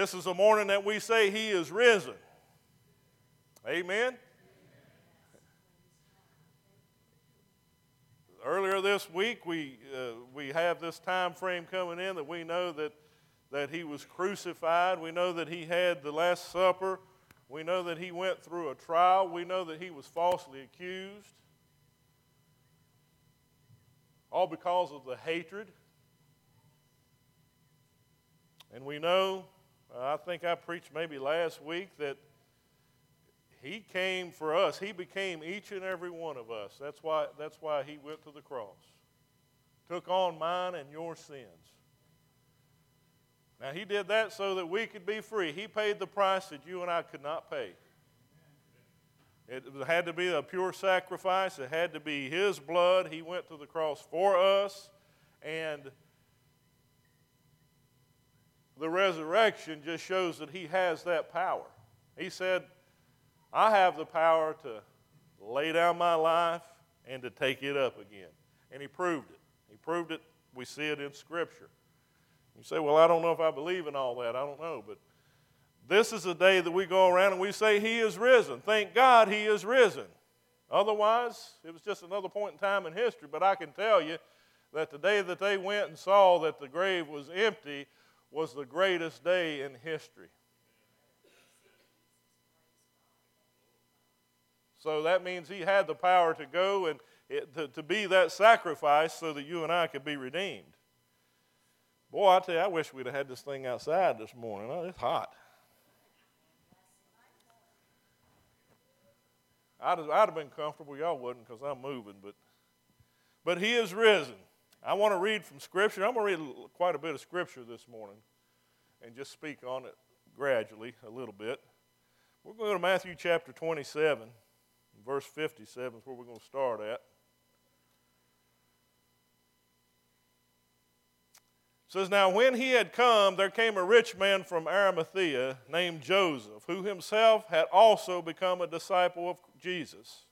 This is the morning that we say He is risen. Amen. Earlier this week, we, uh, we have this time frame coming in that we know that, that He was crucified. We know that He had the Last Supper. We know that He went through a trial. We know that He was falsely accused. All because of the hatred. And we know I think I preached maybe last week that he came for us. He became each and every one of us. That's why, that's why he went to the cross. Took on mine and your sins. Now, he did that so that we could be free. He paid the price that you and I could not pay. It had to be a pure sacrifice, it had to be his blood. He went to the cross for us. And the resurrection just shows that he has that power. He said, I have the power to lay down my life and to take it up again. And he proved it. He proved it. We see it in Scripture. You say, Well, I don't know if I believe in all that. I don't know. But this is a day that we go around and we say, He is risen. Thank God He is risen. Otherwise, it was just another point in time in history. But I can tell you that the day that they went and saw that the grave was empty, was the greatest day in history. So that means he had the power to go and it, to, to be that sacrifice so that you and I could be redeemed. Boy, I tell you, I wish we'd have had this thing outside this morning. Oh, it's hot. I'd have, I'd have been comfortable. Y'all wouldn't because I'm moving, but, but he is risen. I want to read from Scripture. I'm going to read quite a bit of Scripture this morning and just speak on it gradually a little bit. We're going to go to Matthew chapter 27, verse 57 is where we're going to start at. It says, Now when he had come, there came a rich man from Arimathea named Joseph, who himself had also become a disciple of Jesus.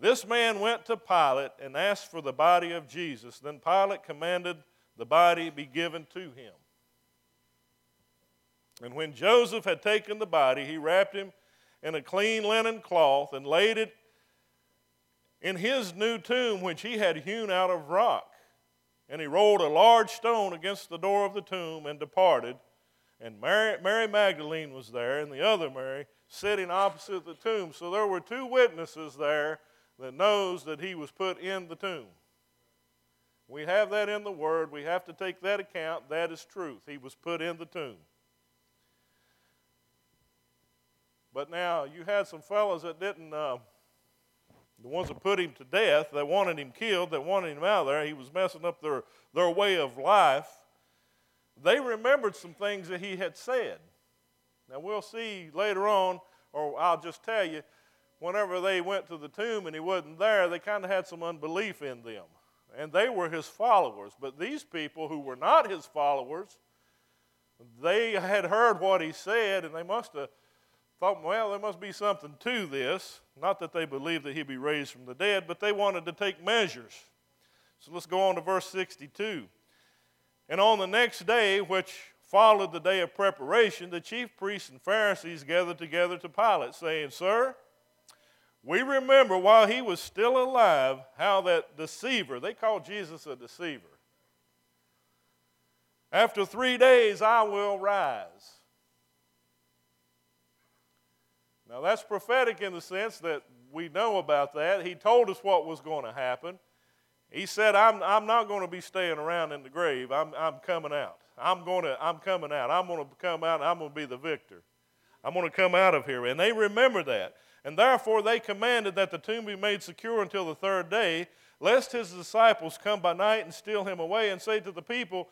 This man went to Pilate and asked for the body of Jesus. Then Pilate commanded the body be given to him. And when Joseph had taken the body, he wrapped him in a clean linen cloth and laid it in his new tomb, which he had hewn out of rock. And he rolled a large stone against the door of the tomb and departed. And Mary, Mary Magdalene was there, and the other Mary sitting opposite the tomb. So there were two witnesses there that knows that he was put in the tomb. We have that in the Word. We have to take that account. That is truth. He was put in the tomb. But now you had some fellows that didn't, uh, the ones that put him to death, that wanted him killed, that wanted him out of there. He was messing up their, their way of life. They remembered some things that he had said. Now we'll see later on, or I'll just tell you, whenever they went to the tomb and he wasn't there, they kind of had some unbelief in them. And they were his followers. But these people who were not his followers, they had heard what he said and they must have thought, well, there must be something to this. Not that they believed that he'd be raised from the dead, but they wanted to take measures. So let's go on to verse 62. And on the next day, which followed the day of preparation, the chief priests and Pharisees gathered together to Pilate, saying, Sir, we remember while he was still alive how that deceiver, they called Jesus a deceiver. After three days, I will rise. Now, that's prophetic in the sense that we know about that. He told us what was going to happen. He said, I'm, I'm not going to be staying around in the grave. I'm, I'm coming out. I'm, going to, I'm coming out. I'm going to come out. I'm going to be the victor. I'm going to come out of here. And they remember that. And therefore they commanded that the tomb be made secure until the third day, lest his disciples come by night and steal him away and say to the people,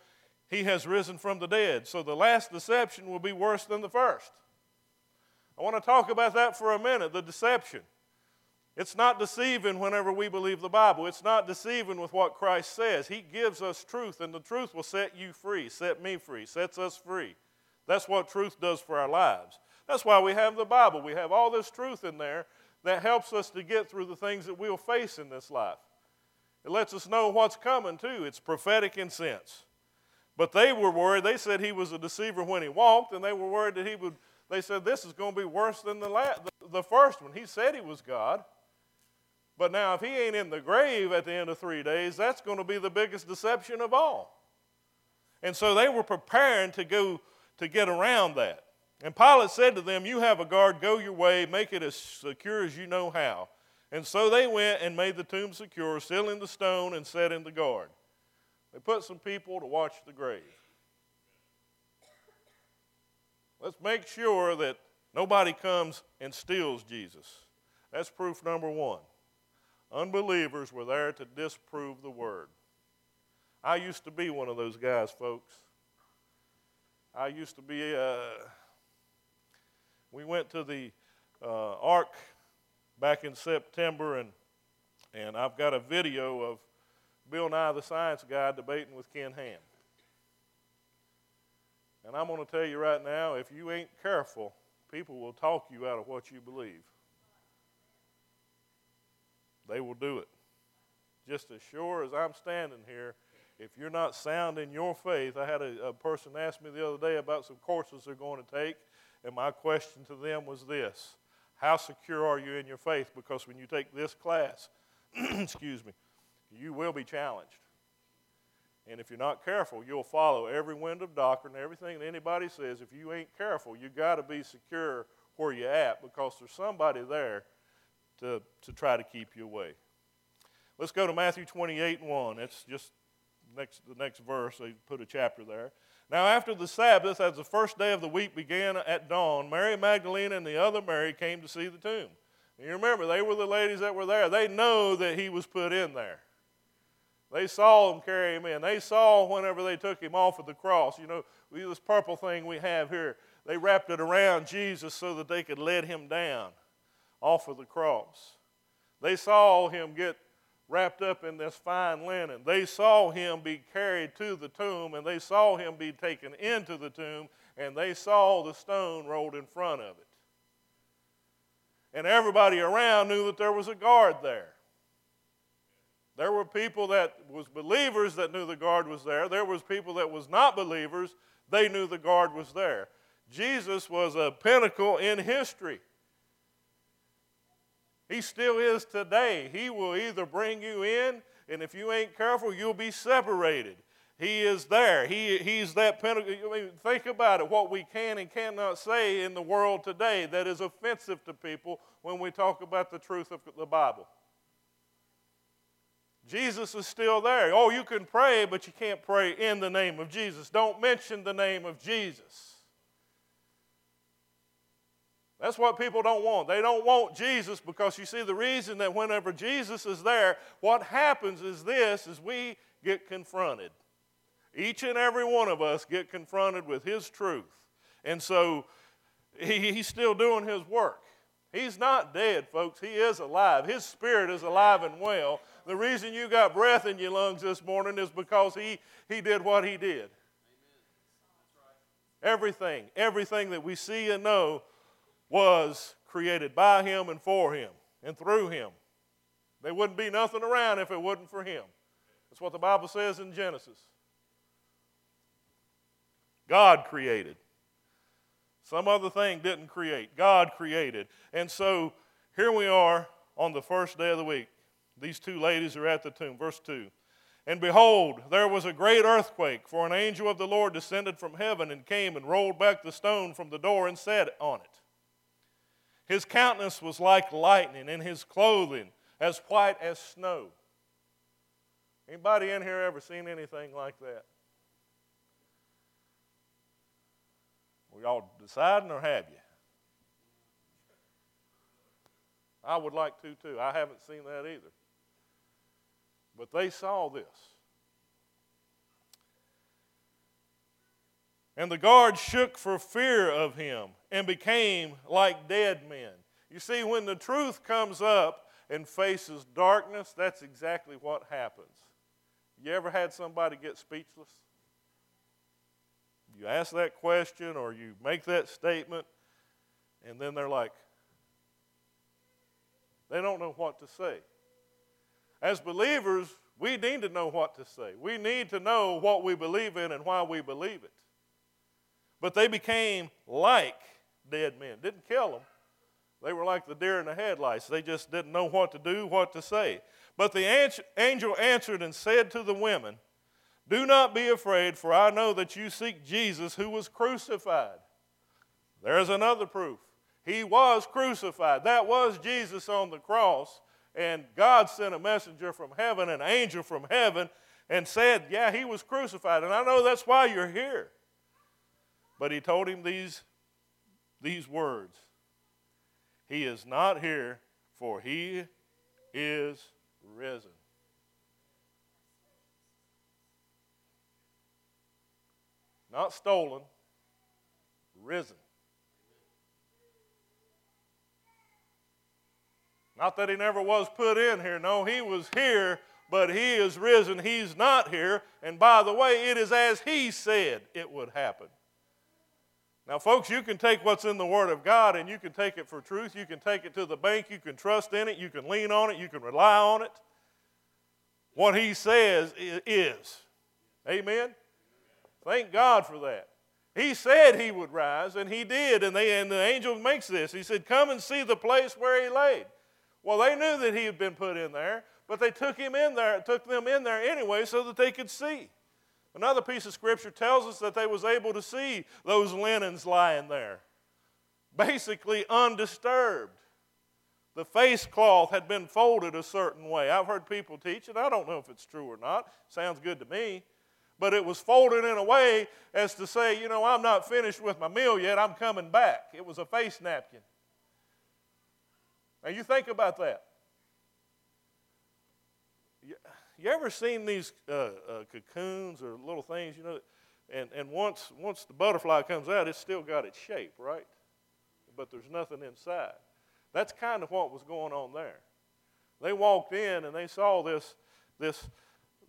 He has risen from the dead. So the last deception will be worse than the first. I want to talk about that for a minute the deception. It's not deceiving whenever we believe the Bible. It's not deceiving with what Christ says. He gives us truth, and the truth will set you free, set me free, sets us free. That's what truth does for our lives. That's why we have the Bible. We have all this truth in there that helps us to get through the things that we'll face in this life. It lets us know what's coming, too. It's prophetic in sense. But they were worried. They said he was a deceiver when he walked, and they were worried that he would. They said this is going to be worse than the, la- the, first one. He said he was God. But now, if he ain't in the grave at the end of three days, that's going to be the biggest deception of all. And so they were preparing to go to get around that. And Pilate said to them, You have a guard, go your way, make it as secure as you know how. And so they went and made the tomb secure, sealing the stone and setting the guard. They put some people to watch the grave. Let's make sure that nobody comes and steals Jesus. That's proof number one. Unbelievers were there to disprove the word. I used to be one of those guys, folks. I used to be, uh, we went to the uh, Ark back in September, and, and I've got a video of Bill Nye the Science Guy debating with Ken Ham. And I'm going to tell you right now if you ain't careful, people will talk you out of what you believe. They will do it. Just as sure as I'm standing here, if you're not sound in your faith, I had a, a person ask me the other day about some courses they're going to take, and my question to them was this How secure are you in your faith? Because when you take this class, excuse me, you will be challenged. And if you're not careful, you'll follow every wind of doctrine, everything that anybody says. If you ain't careful, you got to be secure where you're at because there's somebody there to, to try to keep you away. Let's go to Matthew 28 and 1. That's just next, the next verse. They put a chapter there. Now, after the Sabbath, as the first day of the week began at dawn, Mary Magdalene and the other Mary came to see the tomb. And you remember, they were the ladies that were there. They know that he was put in there. They saw him carry him in. They saw whenever they took him off of the cross. You know, this purple thing we have here, they wrapped it around Jesus so that they could let him down off of the cross. They saw him get wrapped up in this fine linen. They saw him be carried to the tomb, and they saw him be taken into the tomb, and they saw the stone rolled in front of it. And everybody around knew that there was a guard there. There were people that was believers that knew the guard was there. There was people that was not believers, they knew the guard was there. Jesus was a pinnacle in history. He still is today. He will either bring you in, and if you ain't careful, you'll be separated. He is there. He, he's that pinnacle. I mean, think about it what we can and cannot say in the world today that is offensive to people when we talk about the truth of the Bible. Jesus is still there. Oh, you can pray, but you can't pray in the name of Jesus. Don't mention the name of Jesus. That's what people don't want. They don't want Jesus because you see the reason that whenever Jesus is there, what happens is this is we get confronted. Each and every one of us get confronted with his truth. And so he, he's still doing his work. He's not dead, folks. He is alive. His spirit is alive and well. The reason you got breath in your lungs this morning is because he, he did what he did. Everything, everything that we see and know was created by him and for him and through him. There wouldn't be nothing around if it wasn't for him. That's what the Bible says in Genesis. God created. Some other thing didn't create. God created. And so here we are on the first day of the week. These two ladies are at the tomb. Verse 2. And behold, there was a great earthquake, for an angel of the Lord descended from heaven and came and rolled back the stone from the door and sat on it. His countenance was like lightning, and his clothing as white as snow. Anybody in here ever seen anything like that? We all deciding or have you? I would like to too. I haven't seen that either. But they saw this. And the guards shook for fear of him and became like dead men. You see, when the truth comes up and faces darkness, that's exactly what happens. You ever had somebody get speechless? You ask that question or you make that statement, and then they're like, they don't know what to say. As believers, We need to know what to say. We need to know what we believe in and why we believe it. But they became like dead men. Didn't kill them. They were like the deer in the headlights. They just didn't know what to do, what to say. But the angel answered and said to the women, Do not be afraid, for I know that you seek Jesus who was crucified. There's another proof. He was crucified. That was Jesus on the cross. And God sent a messenger from heaven, an angel from heaven, and said, Yeah, he was crucified. And I know that's why you're here. But he told him these, these words He is not here, for he is risen. Not stolen, risen. Not that he never was put in here. No, he was here, but he is risen. He's not here. And by the way, it is as he said it would happen. Now, folks, you can take what's in the Word of God and you can take it for truth. You can take it to the bank. You can trust in it. You can lean on it. You can rely on it. What He says is. Amen? Thank God for that. He said He would rise, and He did. And, they, and the angel makes this. He said, Come and see the place where He laid. Well, they knew that He had been put in there, but they took Him in there, took them in there anyway so that they could see. Another piece of scripture tells us that they was able to see those linens lying there, basically undisturbed. The face cloth had been folded a certain way. I've heard people teach it. I don't know if it's true or not. Sounds good to me. But it was folded in a way as to say, you know, I'm not finished with my meal yet. I'm coming back. It was a face napkin. Now you think about that. You ever seen these uh, uh, cocoons or little things, you know, and, and once, once the butterfly comes out, it's still got its shape, right? But there's nothing inside. That's kind of what was going on there. They walked in and they saw this, this,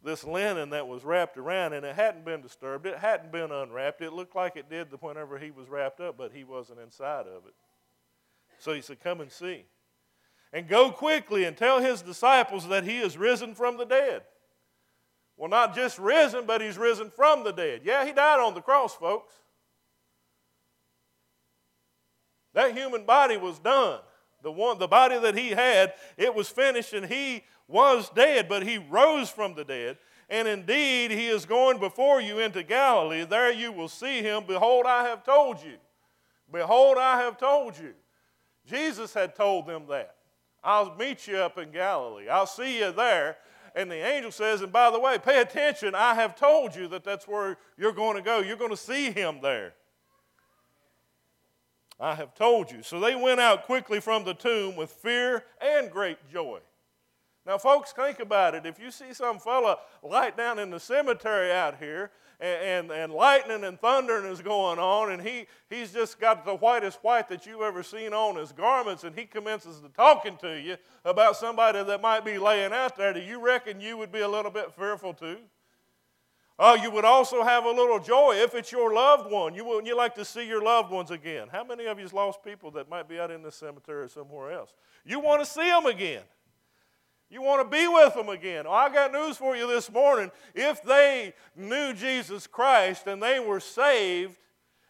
this linen that was wrapped around, and it hadn't been disturbed. It hadn't been unwrapped. It looked like it did whenever he was wrapped up, but he wasn't inside of it. So he said, Come and see and go quickly and tell his disciples that he is risen from the dead. Well, not just risen, but he's risen from the dead. Yeah, he died on the cross, folks. That human body was done. The one the body that he had, it was finished and he was dead, but he rose from the dead. And indeed, he is going before you into Galilee. There you will see him. Behold, I have told you. Behold, I have told you. Jesus had told them that. I'll meet you up in Galilee. I'll see you there. And the angel says, and by the way, pay attention. I have told you that that's where you're going to go. You're going to see him there. I have told you. So they went out quickly from the tomb with fear and great joy. Now, folks, think about it. If you see some fella light down in the cemetery out here and, and, and lightning and thundering is going on, and he, he's just got the whitest white that you've ever seen on his garments, and he commences to talking to you about somebody that might be laying out there, do you reckon you would be a little bit fearful too? Oh, you would also have a little joy if it's your loved one. You wouldn't you like to see your loved ones again? How many of you lost people that might be out in the cemetery or somewhere else? You want to see them again. You want to be with them again. Well, I got news for you this morning. If they knew Jesus Christ and they were saved,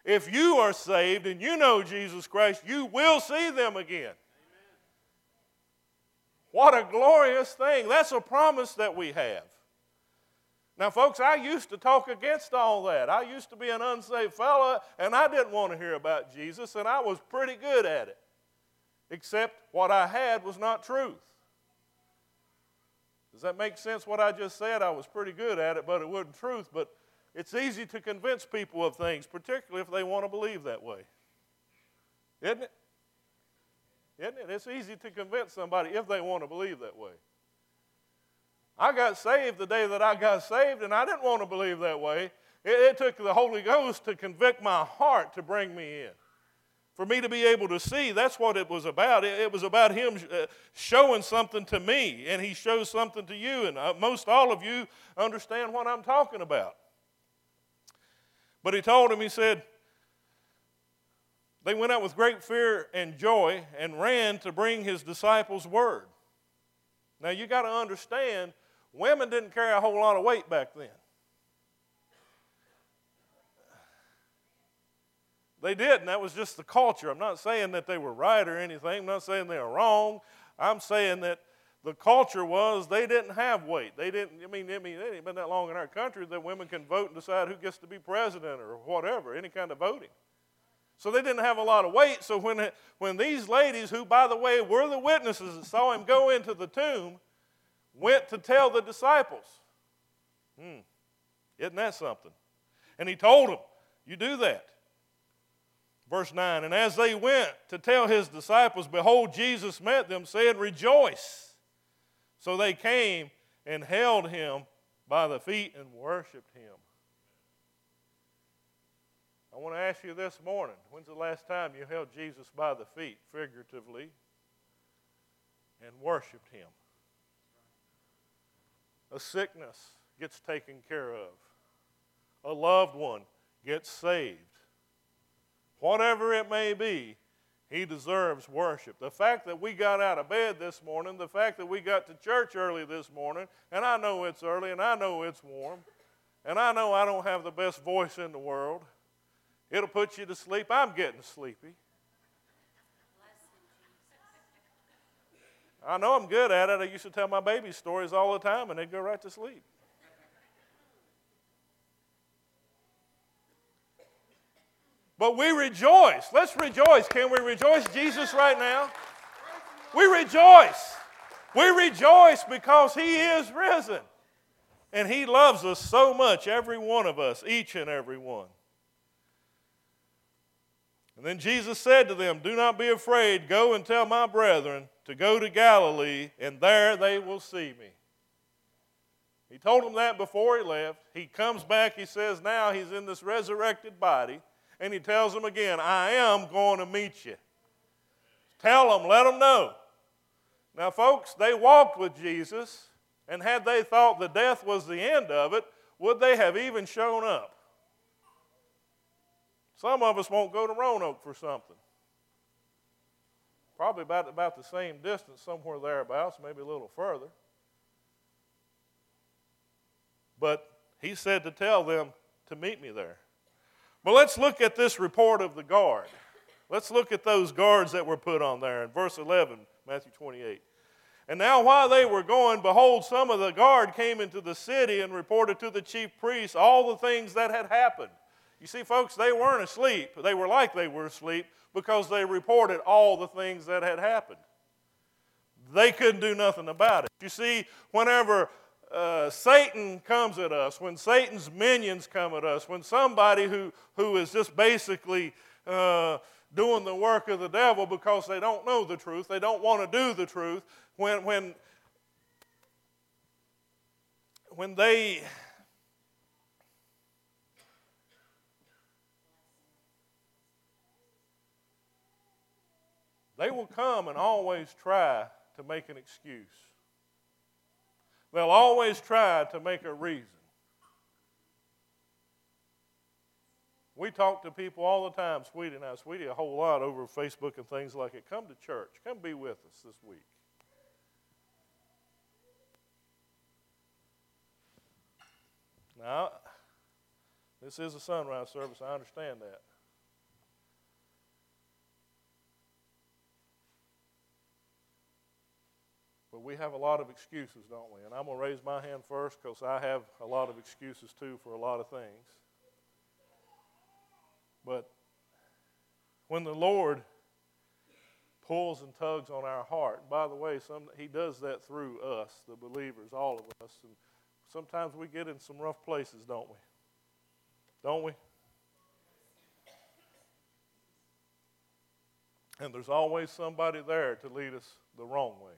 if you are saved and you know Jesus Christ, you will see them again. What a glorious thing. That's a promise that we have. Now, folks, I used to talk against all that. I used to be an unsaved fella, and I didn't want to hear about Jesus, and I was pretty good at it. Except what I had was not truth. Does that make sense what I just said? I was pretty good at it, but it wasn't truth. But it's easy to convince people of things, particularly if they want to believe that way. Isn't it? Isn't it? It's easy to convince somebody if they want to believe that way. I got saved the day that I got saved, and I didn't want to believe that way. It, it took the Holy Ghost to convict my heart to bring me in for me to be able to see. That's what it was about. It, was about Him uh, showing something to me, and He shows something to you. And uh, most all of you understand what I'm talking about. But He told him, He said, they went out with great fear and joy and ran to bring His disciples word. Now you got to understand Women didn't carry a whole lot of weight back then. They did, and that was just the culture. I'm not saying that they were right or anything. I'm not saying they were wrong. I'm saying that the culture was they didn't have weight. They didn't. I mean, I mean, it ain't been that long in our country that women can vote and decide who gets to be president or whatever, any kind of voting. So they didn't have a lot of weight. So when when these ladies, who by the way were the witnesses that saw him go into the tomb, went to tell the disciples, hmm, isn't that something? And he told them, "You do that." Verse 9, and as they went to tell his disciples, behold, Jesus met them, saying, Rejoice. So they came and held him by the feet and worshiped him. I want to ask you this morning when's the last time you held Jesus by the feet, figuratively, and worshiped him? A sickness gets taken care of, a loved one gets saved. Whatever it may be, he deserves worship. The fact that we got out of bed this morning, the fact that we got to church early this morning, and I know it's early and I know it's warm, and I know I don't have the best voice in the world, it'll put you to sleep. I'm getting sleepy. I know I'm good at it. I used to tell my baby stories all the time, and they'd go right to sleep. But we rejoice. Let's rejoice. Can we rejoice Jesus right now? We rejoice. We rejoice because He is risen. And He loves us so much, every one of us, each and every one. And then Jesus said to them, Do not be afraid. Go and tell my brethren to go to Galilee, and there they will see me. He told them that before he left. He comes back, he says, Now he's in this resurrected body and he tells them again, I am going to meet you. Tell them, let them know. Now, folks, they walked with Jesus, and had they thought the death was the end of it, would they have even shown up? Some of us won't go to Roanoke for something. Probably about, about the same distance, somewhere thereabouts, maybe a little further. But he said to tell them to meet me there. But let's look at this report of the guard. Let's look at those guards that were put on there in verse 11, Matthew 28. And now, while they were going, behold, some of the guard came into the city and reported to the chief priests all the things that had happened. You see, folks, they weren't asleep. They were like they were asleep because they reported all the things that had happened. They couldn't do nothing about it. You see, whenever uh, Satan comes at us, when Satan's minions come at us, when somebody who, who is just basically uh, doing the work of the devil because they don't know the truth, they don't want to do the truth, when, when, when they they will come and always try to make an excuse. They'll always try to make a reason. We talk to people all the time, Sweetie and I, Sweetie, a whole lot over Facebook and things like it. Come to church. Come be with us this week. Now, this is a sunrise service. I understand that. But we have a lot of excuses, don't we? And I'm going to raise my hand first because I have a lot of excuses too for a lot of things. But when the Lord pulls and tugs on our heart, by the way, some, He does that through us, the believers, all of us. And sometimes we get in some rough places, don't we? Don't we? And there's always somebody there to lead us the wrong way.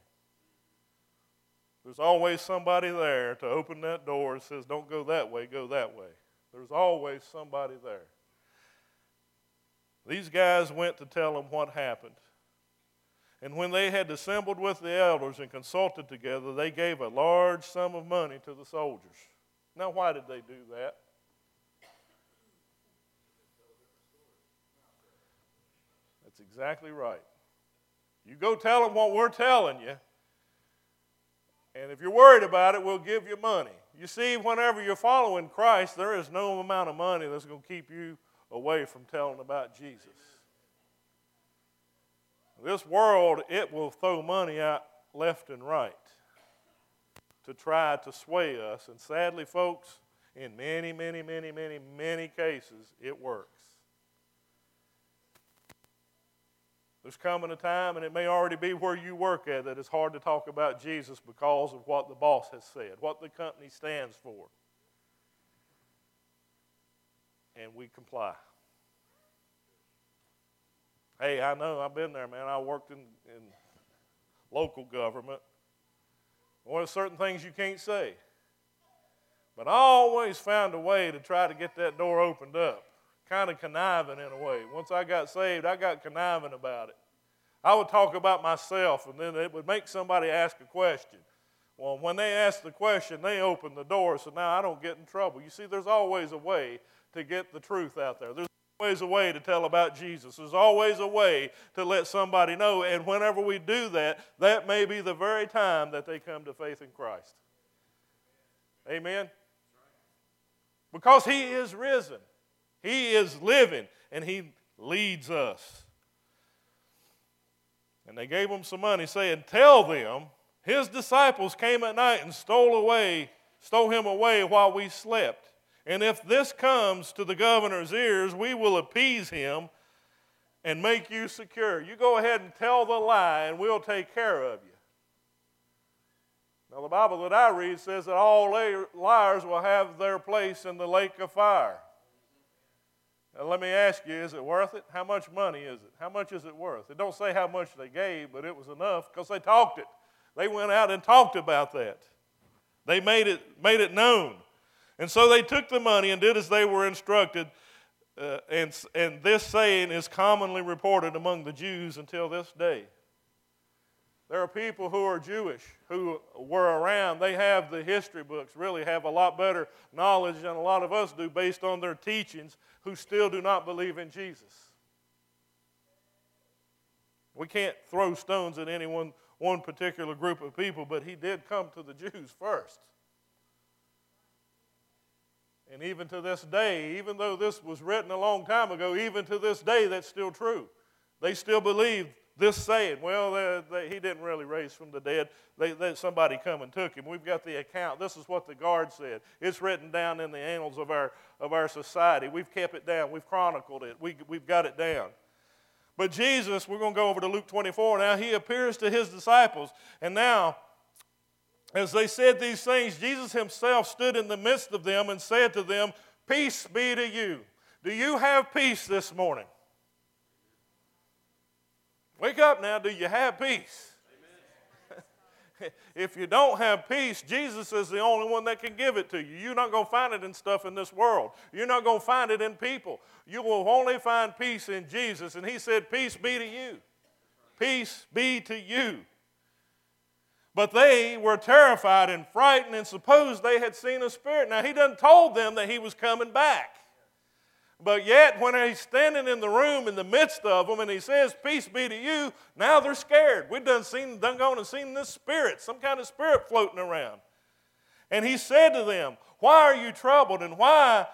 There's always somebody there to open that door says, Don't go that way, go that way. There's always somebody there. These guys went to tell them what happened. And when they had assembled with the elders and consulted together, they gave a large sum of money to the soldiers. Now, why did they do that? That's exactly right. You go tell them what we're telling you, And if you're worried about it, we'll give you money. You see, whenever you're following Christ, there is no amount of money that's going to keep you away from telling about Jesus. This world, it will throw money out left and right to try to sway us. And sadly, folks, in many, many, many, many, many cases, it works. There's coming a time, and it may already be where you work at, that it's hard to talk about Jesus because of what the boss has said, what the company stands for. And we comply. Hey, I know, I've been there, man. I worked in, in local government. Well, there's certain things you can't say. But I always found a way to try to get that door opened up, kind of conniving in a way. Once I got saved, I got conniving about it. I would talk about myself, and then it would make somebody ask a question. Well, when they ask the question, they open the door, so now I don't get in trouble. You see, there's always a way to get the truth out there. There's always a way to tell about Jesus. There's always a way to let somebody know. And whenever we do that, that may be the very time that they come to faith in Christ. Amen? Because He is risen, He is living, and He leads us. And they gave him some money, saying, Tell them his disciples came at night and stole away, stole him away while we slept. And if this comes to the governor's ears, we will appease him and make you secure. You go ahead and tell the lie, and we'll take care of you. Now, the Bible that I read says that all liars will have their place in the lake of fire. Now, let me ask you, is it worth it? How much money is it? How much is it worth? It don't say how much they gave, but it was enough because they talked it. They went out and talked about that. They made it, made it known. And so they took the money and did as they were instructed. Uh, and, and this saying is commonly reported among the Jews until this day. There are people who are Jewish who were around. They have the history books, really have a lot better knowledge than a lot of us do based on their teachings, who still do not believe in Jesus. We can't throw stones at any one, one particular group of people, but he did come to the Jews first. And even to this day, even though this was written a long time ago, even to this day, that's still true. They still believe this saying, well, they, they, he didn't really raise from the dead. They, somebody come and took him. We've got the account. This is what the guard said. It's written down in the annals of our, of our society. We've kept it down. We've chronicled it. We, we've got it down. But Jesus, we're going to go over to Luke 24 now. He appears to his disciples. And now, as they said these things, Jesus himself stood in the midst of them and said to them, Peace be to you. Do you have peace this morning? Wake up now. Do you have peace? if you don't have peace, Jesus is the only one that can give it to you. You're not going to find it in stuff in this world. You're not going to find it in people. You will only find peace in Jesus. And He said, Peace be to you. Peace be to you. But they were terrified and frightened and supposed they had seen a spirit. Now, He doesn't told them that He was coming back. But yet, when he's standing in the room in the midst of them and he says, Peace be to you, now they're scared. We've done seen done gone and seen this spirit, some kind of spirit floating around. And he said to them, Why are you troubled and why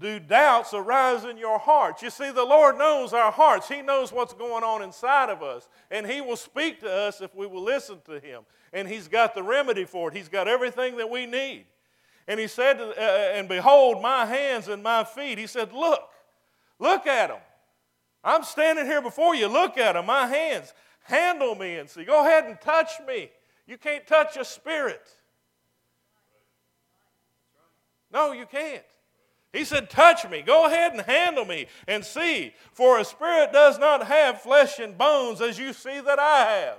do doubts arise in your hearts? You see, the Lord knows our hearts. He knows what's going on inside of us. And He will speak to us if we will listen to Him. And He's got the remedy for it, He's got everything that we need. And he said, uh, And behold, my hands and my feet. He said, Look, look at them. I'm standing here before you. Look at them, my hands. Handle me and see. Go ahead and touch me. You can't touch a spirit. No, you can't. He said, Touch me. Go ahead and handle me and see. For a spirit does not have flesh and bones as you see that I have.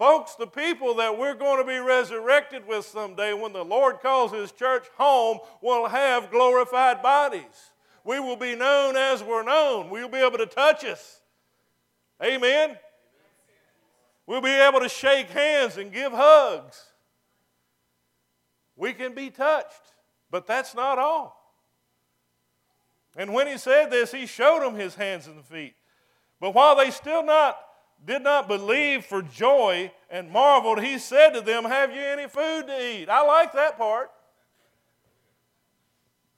Folks, the people that we're going to be resurrected with someday when the Lord calls His church home will have glorified bodies. We will be known as we're known. We'll be able to touch us. Amen. We'll be able to shake hands and give hugs. We can be touched, but that's not all. And when he said this, he showed them his hands and feet. But while they still not did not believe for joy and marveled, he said to them, Have you any food to eat? I like that part.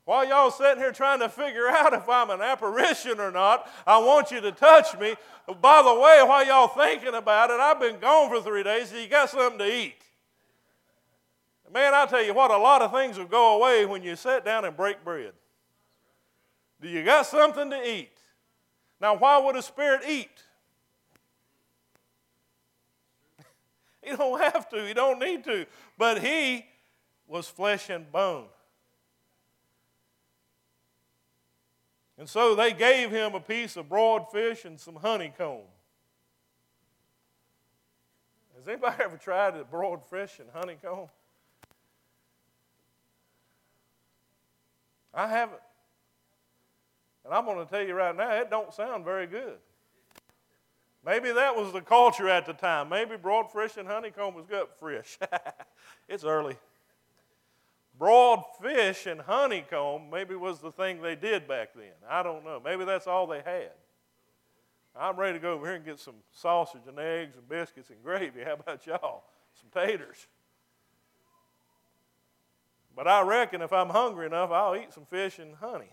While y'all sitting here trying to figure out if I'm an apparition or not, I want you to touch me. By the way, while y'all thinking about it, I've been gone for three days, so you got something to eat. Man, I tell you what, a lot of things will go away when you sit down and break bread. Do you got something to eat? Now, why would a spirit eat? he don't have to, he don't need to. But he was flesh and bone. And so they gave him a piece of broiled fish and some honeycomb. Has anybody ever tried a broiled fish and honeycomb? I haven't. And I'm going to tell you right now, it don't sound very good. Maybe that was the culture at the time. Maybe broiled fish and honeycomb was good. Fresh. it's early. Broiled fish and honeycomb maybe was the thing they did back then. I don't know. Maybe that's all they had. I'm ready to go over here and get some sausage and eggs and biscuits and gravy. How about y'all? Some taters. But I reckon if I'm hungry enough, I'll eat some fish and honey.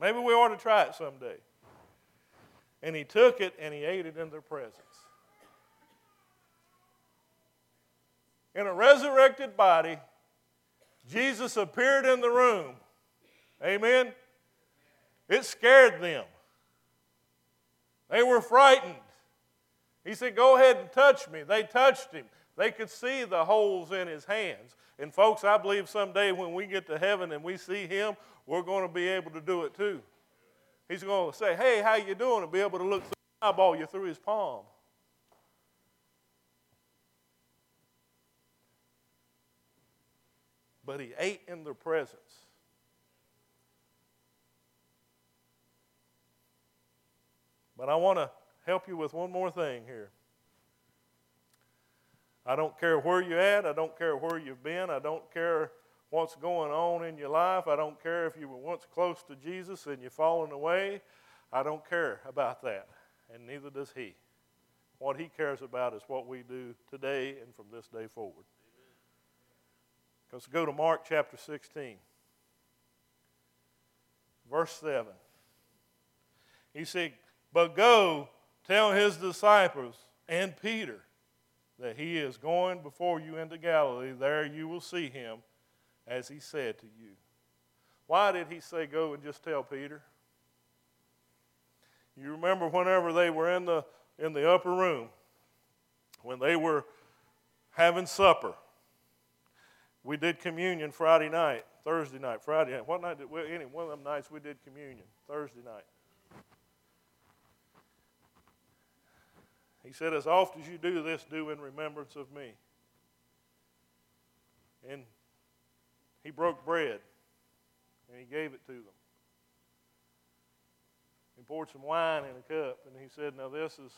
Maybe we ought to try it someday. And he took it and he ate it in their presence. In a resurrected body, Jesus appeared in the room. Amen? It scared them. They were frightened. He said, Go ahead and touch me. They touched him. They could see the holes in his hands. And folks, I believe someday when we get to heaven and we see him, we're going to be able to do it too. He's going to say, "Hey, how you doing?" and be able to look through eyeball you through his palm. But he ate in their presence. But I want to help you with one more thing here. I don't care where you're at. I don't care where you've been. I don't care what's going on in your life. I don't care if you were once close to Jesus and you've fallen away. I don't care about that, and neither does He. What He cares about is what we do today and from this day forward. Let's go to Mark chapter 16, verse 7. He said, But go tell his disciples and Peter that he is going before you into Galilee. There you will see him, as he said to you. Why did he say, Go and just tell Peter? You remember whenever they were in the, in the upper room, when they were having supper. We did communion Friday night, Thursday night, Friday night. What night did we, any one of them nights we did communion? Thursday night. He said, As oft as you do this, do in remembrance of me. And he broke bread and he gave it to them. He poured some wine in a cup and he said, Now this is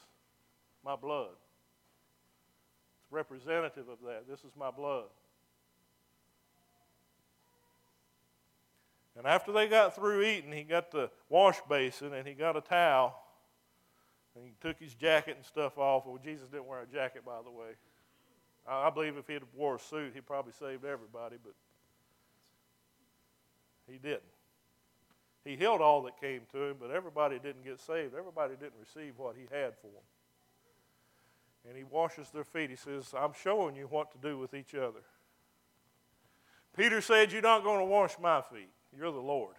my blood. It's representative of that. This is my blood. And after they got through eating, he got the wash basin and he got a towel and he took his jacket and stuff off. Well, Jesus didn't wear a jacket, by the way. I, believe if he'd wore a suit, he probably saved everybody, but he didn't. He healed all that came to him, but everybody didn't get saved. Everybody didn't receive what he had for them. And he washes their feet. He says, I'm showing you what to do with each other. Peter said, You're not going to wash my feet. You're the Lord.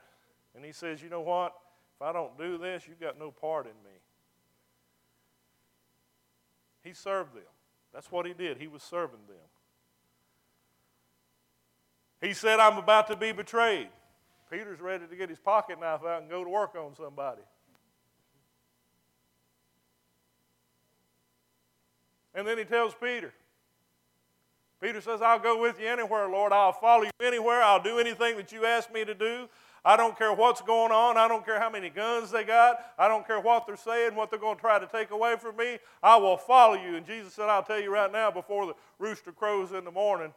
And he says, You know what? If I don't do this, you've got no part in me. He served them. That's what he did. He was serving them. He said, I'm about to be betrayed. Peter's ready to get his pocket knife out and go to work on somebody. And then he tells Peter, Peter says, I'll go with you anywhere, Lord. I'll follow you anywhere. I'll do anything that you ask me to do. I don't care what's going on. I don't care how many guns they got. I don't care what they're saying, what they're going to try to take away from me. I will follow you. And Jesus said, I'll tell you right now, before the rooster crows in the morning,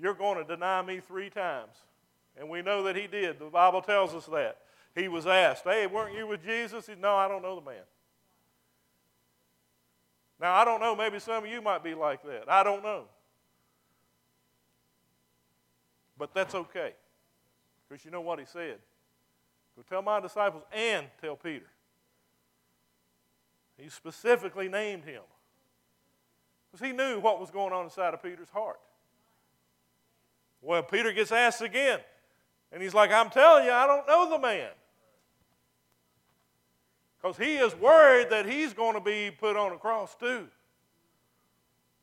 you're going to deny me three times. And we know that he did. The Bible tells us that. He was asked, Hey, weren't you with Jesus? He said, No, I don't know the man. Now, I don't know, maybe some of you might be like that. I don't know. But that's okay. Because you know what he said. Go tell my disciples and tell Peter. He specifically named him. Because he knew what was going on inside of Peter's heart. Well, Peter gets asked again. And he's like, I'm telling you, I don't know the man. Because he is worried that he's going to be put on a cross too.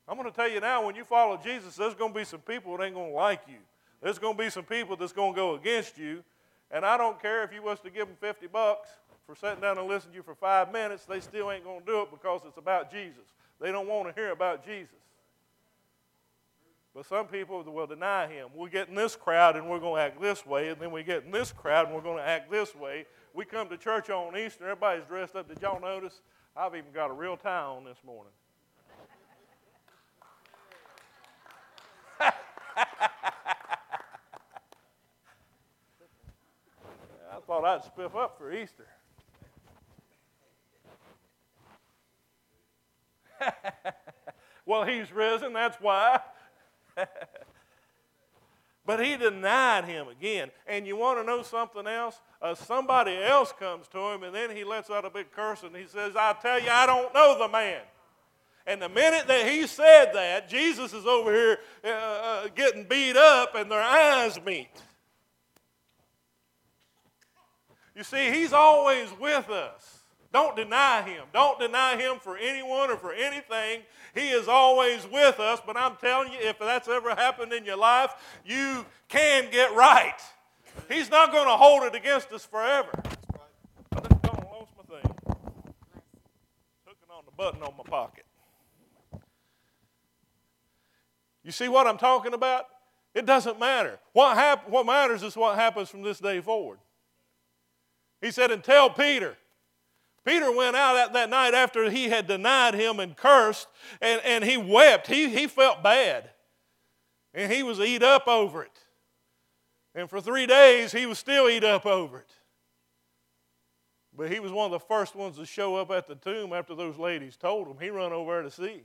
I'm going to tell you now, when you follow Jesus, there's going to be some people that ain't going to like you. There's going to be some people that's going to go against you. And I don't care if you was to give them 50 bucks for sitting down and listening to you for five minutes, they still ain't going to do it because it's about Jesus. They don't want to hear about Jesus. But some people will deny him. We get in this crowd and we're going to act this way, and then we get in this crowd and we're going to act this way. We come to church on Easter, everybody's dressed up. Did y'all notice? I've even got a real tie on this morning. I thought I'd spiff up for Easter. well, he's risen, that's why. but he denied him again. And you want to know something else? Uh, somebody else comes to him, and then he lets out a big curse and he says, I tell you, I don't know the man. And the minute that he said that, Jesus is over here uh, uh, getting beat up, and their eyes meet. You see, he's always with us. Don't deny him. Don't deny him for anyone or for anything. He is always with us, but I'm telling you, if that's ever happened in your life, you can get right. He's not going to hold it against us forever. I just lost my thing. Hooking on the button on my pocket. You see what I'm talking about? It doesn't matter. What, hap- what matters is what happens from this day forward. He said, and tell Peter, Peter went out that, that night after he had denied him and cursed, and, and he wept. He, he felt bad. And he was eat up over it. And for three days, he was still eat up over it. But he was one of the first ones to show up at the tomb after those ladies told him. He run over there to see.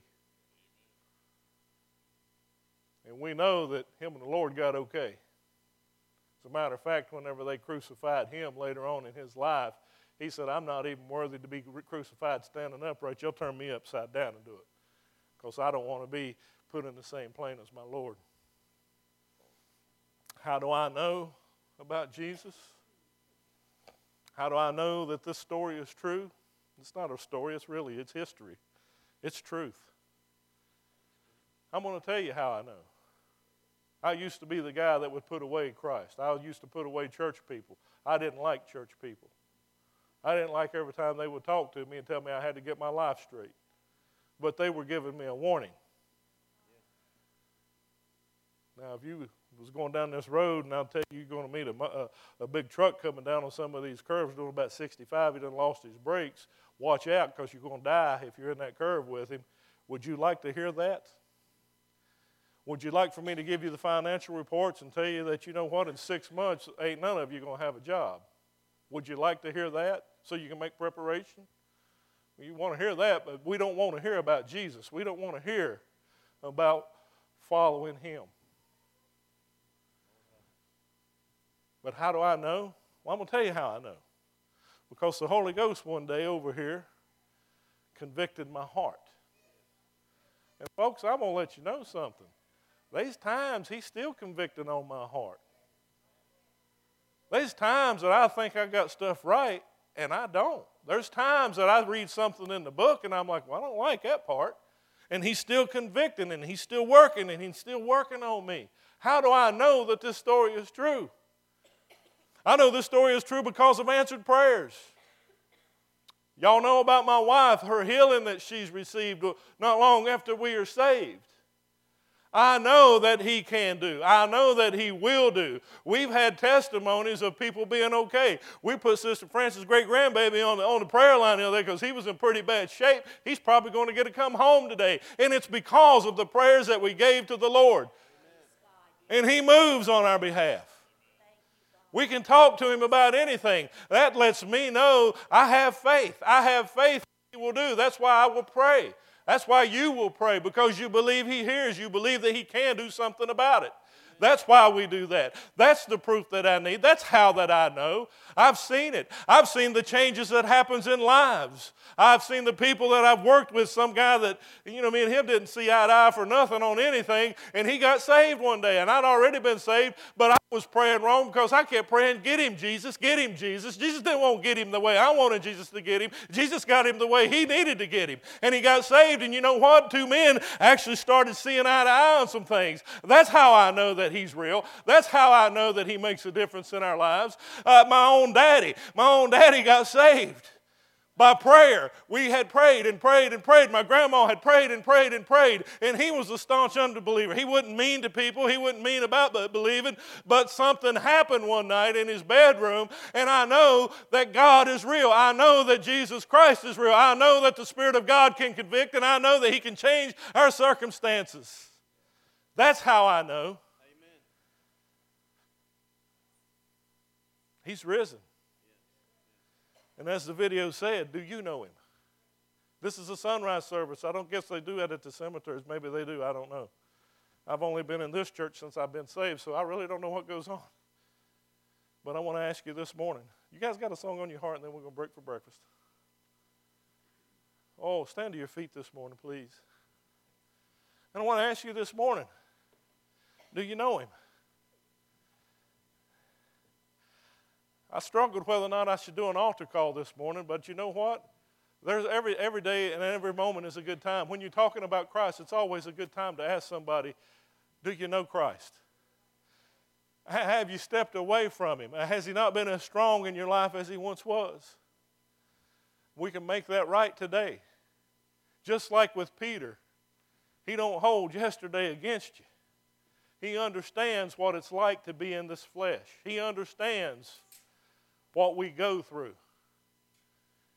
And we know that him and the Lord got okay. As a matter of fact, whenever they crucified him later on in his life, he said, I'm not even worthy to be crucified standing upright. You'll turn me upside down and do it because I don't want to be put in the same plane as my Lord. How do I know about Jesus? How do I know that this story is true? It's not a story, it's really it's history. It's truth. I'm going to tell you how I know. I used to be the guy that would put away Christ. I used to put away church people. I didn't like church people. I didn't like every time they would talk to me and tell me I had to get my life straight. But they were giving me a warning. Now, if you was going down this road and I'll tell you you're going to meet a, a, a, big truck coming down on some of these curves doing about 65, he done lost his brakes. Watch out because you're going to die if you're in that curve with him. Would you like to hear that? Would you like for me to give you the financial reports and tell you that you know what, in six months, ain't none of you going to have a job? Would you like to hear that so you can make preparation? You want to hear that, but we don't want to hear about Jesus. We don't want to hear about following Him. But how do I know? Well, I'm going to tell you how I know. Because the Holy Ghost one day over here convicted my heart. And folks, I'm going to let you know something. These times He's still convicting on my heart. There's times that I think I got stuff right and I don't. There's times that I read something in the book and I'm like, well, I don't like that part. And he's still convicting and he's still working and he's still working on me. How do I know that this story is true? I know this story is true because of answered prayers. Y'all know about my wife, her healing that she's received not long after we are saved. I know that He can do. I know that He will do. We've had testimonies of people being okay. We put Sister Francis' great grandbaby on the, on the prayer line the other day because he was in pretty bad shape. He's probably going to get to come home today. And it's because of the prayers that we gave to the Lord. And He moves on our behalf. We can talk to Him about anything. That lets me know I have faith. I have faith He will do. That's why I will pray. That's why you will pray, because you believe He hears. You believe that He can do something about it. That's why we do that. That's the proof that I need. That's how that I know. I've seen it. I've seen the changes that happens in lives. I've seen the people that I've worked with, some guy that, you know, me and him didn't see eye to eye for nothing on anything, and he got saved one day, and I'd already been saved, but was praying wrong because I kept praying, get him, Jesus, get him, Jesus. Jesus didn't want to get him the way I wanted Jesus to get him. Jesus got him the way he needed to get him. And he got saved, and you know what? Two men actually started seeing eye to eye on some things. That's how I know that he's real. That's how I know that he makes a difference in our lives. Uh, my own daddy, my own daddy got saved by prayer. We had prayed and prayed and prayed. My grandma had prayed and prayed and prayed, and he was a staunch unbeliever. He wouldn't mean to people, he wouldn't mean about believing, but something happened one night in his bedroom, and I know that God is real. I know that Jesus Christ is real. I know that the Spirit of God can convict, and I know that he can change our circumstances. That's how I know. Amen. He's risen. And as the video said, do you know him? This is a sunrise service. I don't guess they do that at the cemeteries. Maybe they do. I don't know. I've only been in this church since I've been saved, so I really don't know what goes on. But I want to ask you this morning. You guys got a song on your heart, and then we're going to break for breakfast. Oh, stand to your feet this morning, please. And I want to ask you this morning do you know him? I struggled whether or not I should do an altar call this morning, but you know what? There's every, every day and every moment is a good time. When you're talking about Christ, it's always a good time to ask somebody, Do you know Christ? Have you stepped away from him? Has he not been as strong in your life as he once was? We can make that right today. Just like with Peter, he don't hold yesterday against you. He understands what it's like to be in this flesh. He understands what we go through.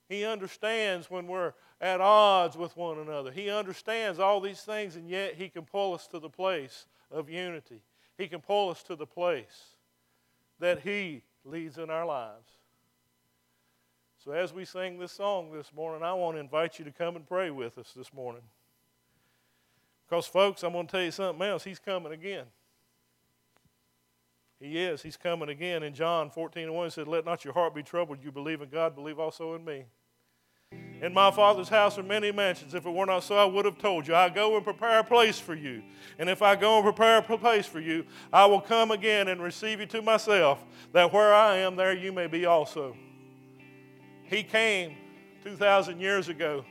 He understands when we're at odds with one another. He understands all these things, and yet He can pull us to the place of unity. He can pull us to the place that He leads in our lives. So, as we sing this song this morning, I want to invite you to come and pray with us this morning. Because, folks, I'm going to tell you something else. He's coming again. He is. He's coming again. In John 14 and 1, he said, Let not your heart be troubled. You believe in God, believe also in me. In my Father's house are many mansions. If it were not so, I would have told you. I go and prepare a place for you. And if I go and prepare a place for you, I will come again and receive you to myself, that where I am, there you may be also. He came 2,000 years ago,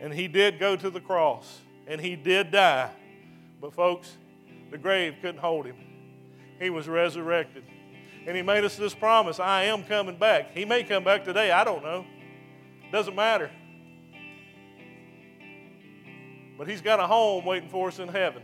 and he did go to the cross, and he did die. But, folks, the grave couldn't hold him he was resurrected. And he made us this promise I am coming back. He may come back today, I don't know. Doesn't matter. But he's got a home waiting for us in heaven.